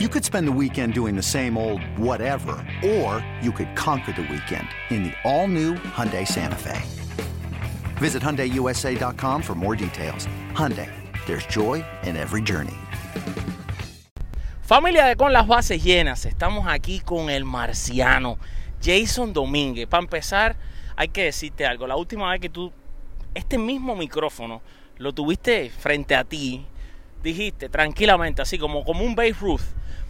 You could spend the weekend doing the same old whatever, or you could conquer the weekend in the all-new Hyundai Santa Fe. Visit HyundaiUSA.com for more details. Hyundai, there's joy in every journey. Familia de Con las Bases Llenas, estamos aquí con el marciano Jason Domínguez. Para empezar, hay que decirte algo. La última vez que tú, este mismo micrófono, lo tuviste frente a ti, dijiste tranquilamente, así como, como un Babe Ruth,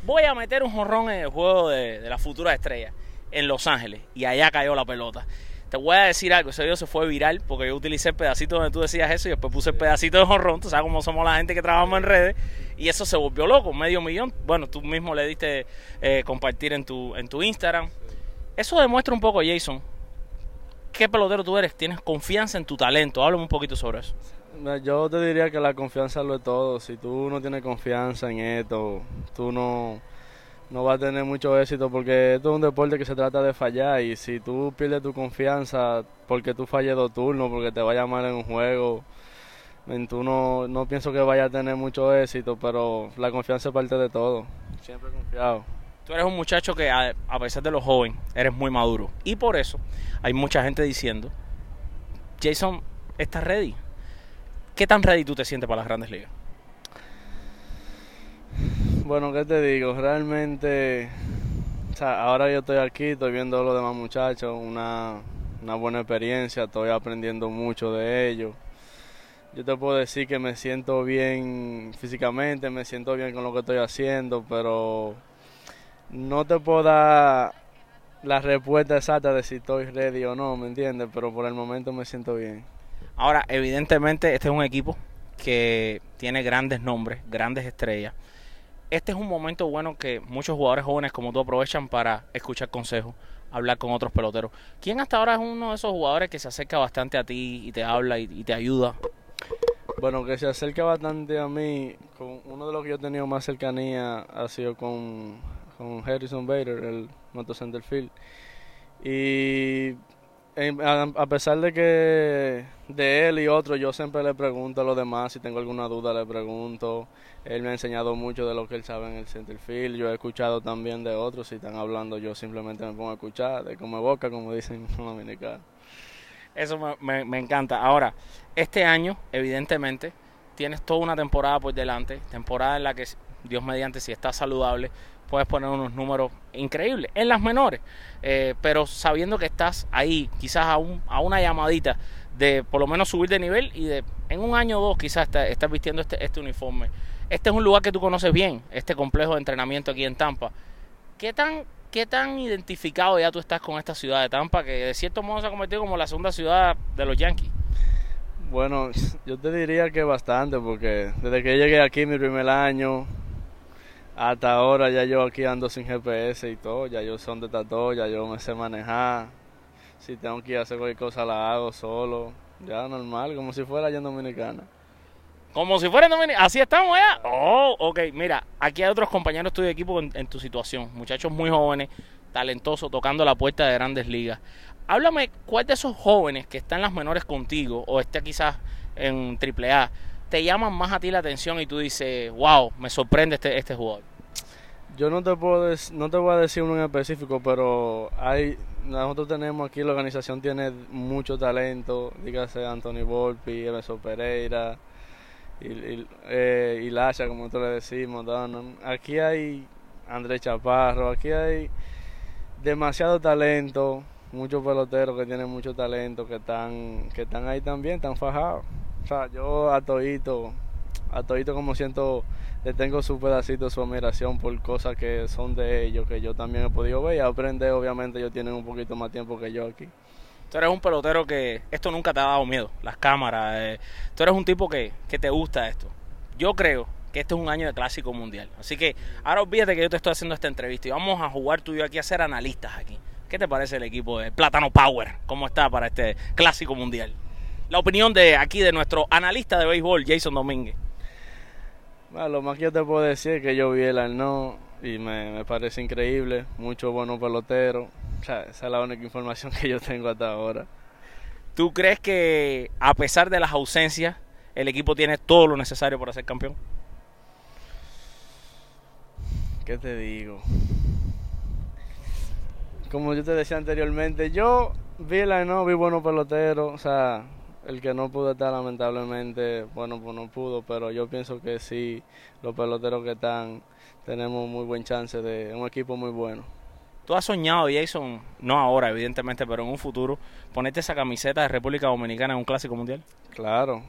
voy a meter un jorrón en el juego de, de la futura estrella en Los Ángeles. Y allá cayó la pelota. Te voy a decir algo, ese video se fue viral porque yo utilicé el pedacito donde tú decías eso y después puse el pedacito de jorrón. Tú sabes cómo somos la gente que trabajamos en redes. Y eso se volvió loco, medio millón. Bueno, tú mismo le diste eh, compartir en tu, en tu Instagram. Eso demuestra un poco, Jason, qué pelotero tú eres. Tienes confianza en tu talento. Háblame un poquito sobre eso. Yo te diría que la confianza lo es todo. Si tú no tienes confianza en esto, tú no, no vas a tener mucho éxito porque esto es un deporte que se trata de fallar y si tú pierdes tu confianza porque tú falles dos turnos, porque te vaya mal en un juego, tú no, no pienso que vaya a tener mucho éxito, pero la confianza es parte de todo. Siempre confiado. Tú eres un muchacho que a, a pesar de lo joven, eres muy maduro. Y por eso hay mucha gente diciendo, Jason, ¿estás ready? ¿Qué tan ready tú te sientes para las grandes ligas? Bueno, ¿qué te digo? Realmente, o sea, ahora yo estoy aquí, estoy viendo a los demás muchachos, una, una buena experiencia, estoy aprendiendo mucho de ellos. Yo te puedo decir que me siento bien físicamente, me siento bien con lo que estoy haciendo, pero no te puedo dar la respuesta exacta de si estoy ready o no, ¿me entiendes? Pero por el momento me siento bien. Ahora, evidentemente, este es un equipo que tiene grandes nombres, grandes estrellas. Este es un momento bueno que muchos jugadores jóvenes como tú aprovechan para escuchar consejos, hablar con otros peloteros. ¿Quién hasta ahora es uno de esos jugadores que se acerca bastante a ti y te habla y, te ayuda? Bueno, que se acerca bastante a mí, uno de los que yo he tenido más cercanía ha sido con, con Harrison Bader, el moto Centerfield. Y a pesar de que de él y otros yo siempre le pregunto a los demás si tengo alguna duda le pregunto. Él me ha enseñado mucho de lo que él sabe en el centerfield yo he escuchado también de otros si están hablando yo simplemente me pongo a escuchar de como boca como dicen los dominicanos. Eso me, me, me encanta. Ahora este año evidentemente tienes toda una temporada por delante temporada en la que Dios mediante si estás saludable puedes poner unos números increíbles en las menores, eh, pero sabiendo que estás ahí, quizás a, un, a, una llamadita de por lo menos subir de nivel y de en un año o dos quizás estás, estás vistiendo este, este, uniforme. Este es un lugar que tú conoces bien, este complejo de entrenamiento aquí en Tampa. ¿Qué tan, ¿Qué tan identificado ya tú estás con esta ciudad de Tampa que de cierto modo se ha convertido como la segunda ciudad de los Yankees? Bueno, yo te diría que bastante, porque desde que llegué aquí mi primer año, hasta ahora ya yo aquí ando sin GPS y todo, ya yo dónde está todo, ya yo me sé manejar. Si tengo que ir a hacer cualquier cosa la hago solo, ya normal, como si fuera allá en Dominicana. Como si fuera en Dominicana, así estamos ya. Oh, ok, mira, aquí hay otros compañeros de equipo en, tu situación, muchachos muy jóvenes, talentosos, tocando la puerta de grandes ligas. Háblame, ¿cuál de esos jóvenes que están las menores contigo o está quizás en AAA te llaman más a ti la atención y tú dices, wow, me sorprende este, este jugador? Yo no te puedo no te voy a decir uno en específico, pero hay nosotros tenemos aquí la organización tiene mucho talento, dígase Anthony Volpi, Emerson Pereira, y, y, eh, y Lasha, como nosotros le decimos. Aquí hay Andrés Chaparro, aquí hay demasiado talento, muchos peloteros que tienen mucho talento, que están, que están ahí también, están fajados. O sea, yo a Toito, a Toito como siento, le tengo su pedacito, su admiración por cosas que son de ellos, que yo también he podido ver y aprender. Obviamente ellos tienen un poquito más tiempo que yo aquí. Tú eres un pelotero que esto nunca te ha dado miedo, las cámaras. Eh, tú eres un tipo que, que te gusta esto. Yo creo que este es un año de clásico mundial. Así que ahora olvídate que yo te estoy haciendo esta entrevista y vamos a jugar tú y yo aquí a ser analistas aquí. ¿Qué te parece el equipo de Plátano Power? ¿Cómo está para este clásico mundial? La opinión de aquí de nuestro analista de béisbol, Jason Domínguez. Bueno, lo más que yo te puedo decir es que yo vi el Arno y me, me, parece increíble, mucho bueno pelotero. O sea, esa es la única información que yo tengo hasta ahora. ¿Tú crees que a pesar de las ausencias, el equipo tiene todo lo necesario para ser campeón? ¿Qué te digo? Como yo te decía anteriormente, yo vi la no, vi buenos peloteros, o sea, el que no pudo estar lamentablemente, bueno, pues no pudo, pero yo pienso que sí, los peloteros que están, tenemos muy buen chance de un equipo muy bueno. ¿Tú has soñado, Jason, no ahora evidentemente, pero en un futuro, ponerte esa camiseta de República Dominicana en un clásico mundial? Claro,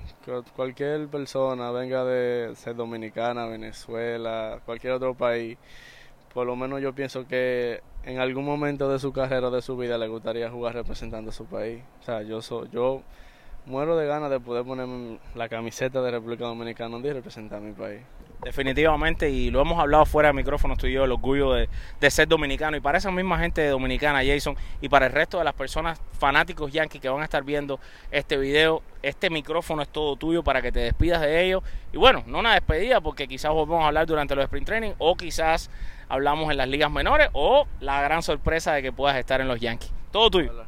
cualquier persona, venga de ser dominicana, Venezuela, cualquier otro país, por lo menos yo pienso que en algún momento de su carrera o de su vida le gustaría jugar representando a su país. O sea, yo soy, yo muero de ganas de poder poner la camiseta de República Dominicana un día y representar a mi país. Definitivamente, y lo hemos hablado fuera de micrófono, tú y yo, el orgullo de, ser dominicano. Y para esa misma gente dominicana, Jason, y para el resto de las personas fanáticos yankees que van a estar viendo este video, este micrófono es todo tuyo para que te despidas de ellos. Y bueno, no una despedida, porque quizás volvamos a hablar durante los sprint training, o quizás hablamos en las ligas menores, o la gran sorpresa de que puedas estar en los yankees. Todo tuyo.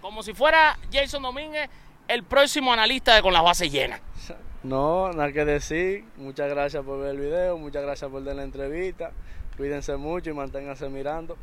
Como si fuera Jason Domínguez, el próximo analista de Con las Bases Llenas. No, nada que decir. Muchas gracias por ver el video, muchas gracias por dar la entrevista. Cuídense mucho y manténganse mirando.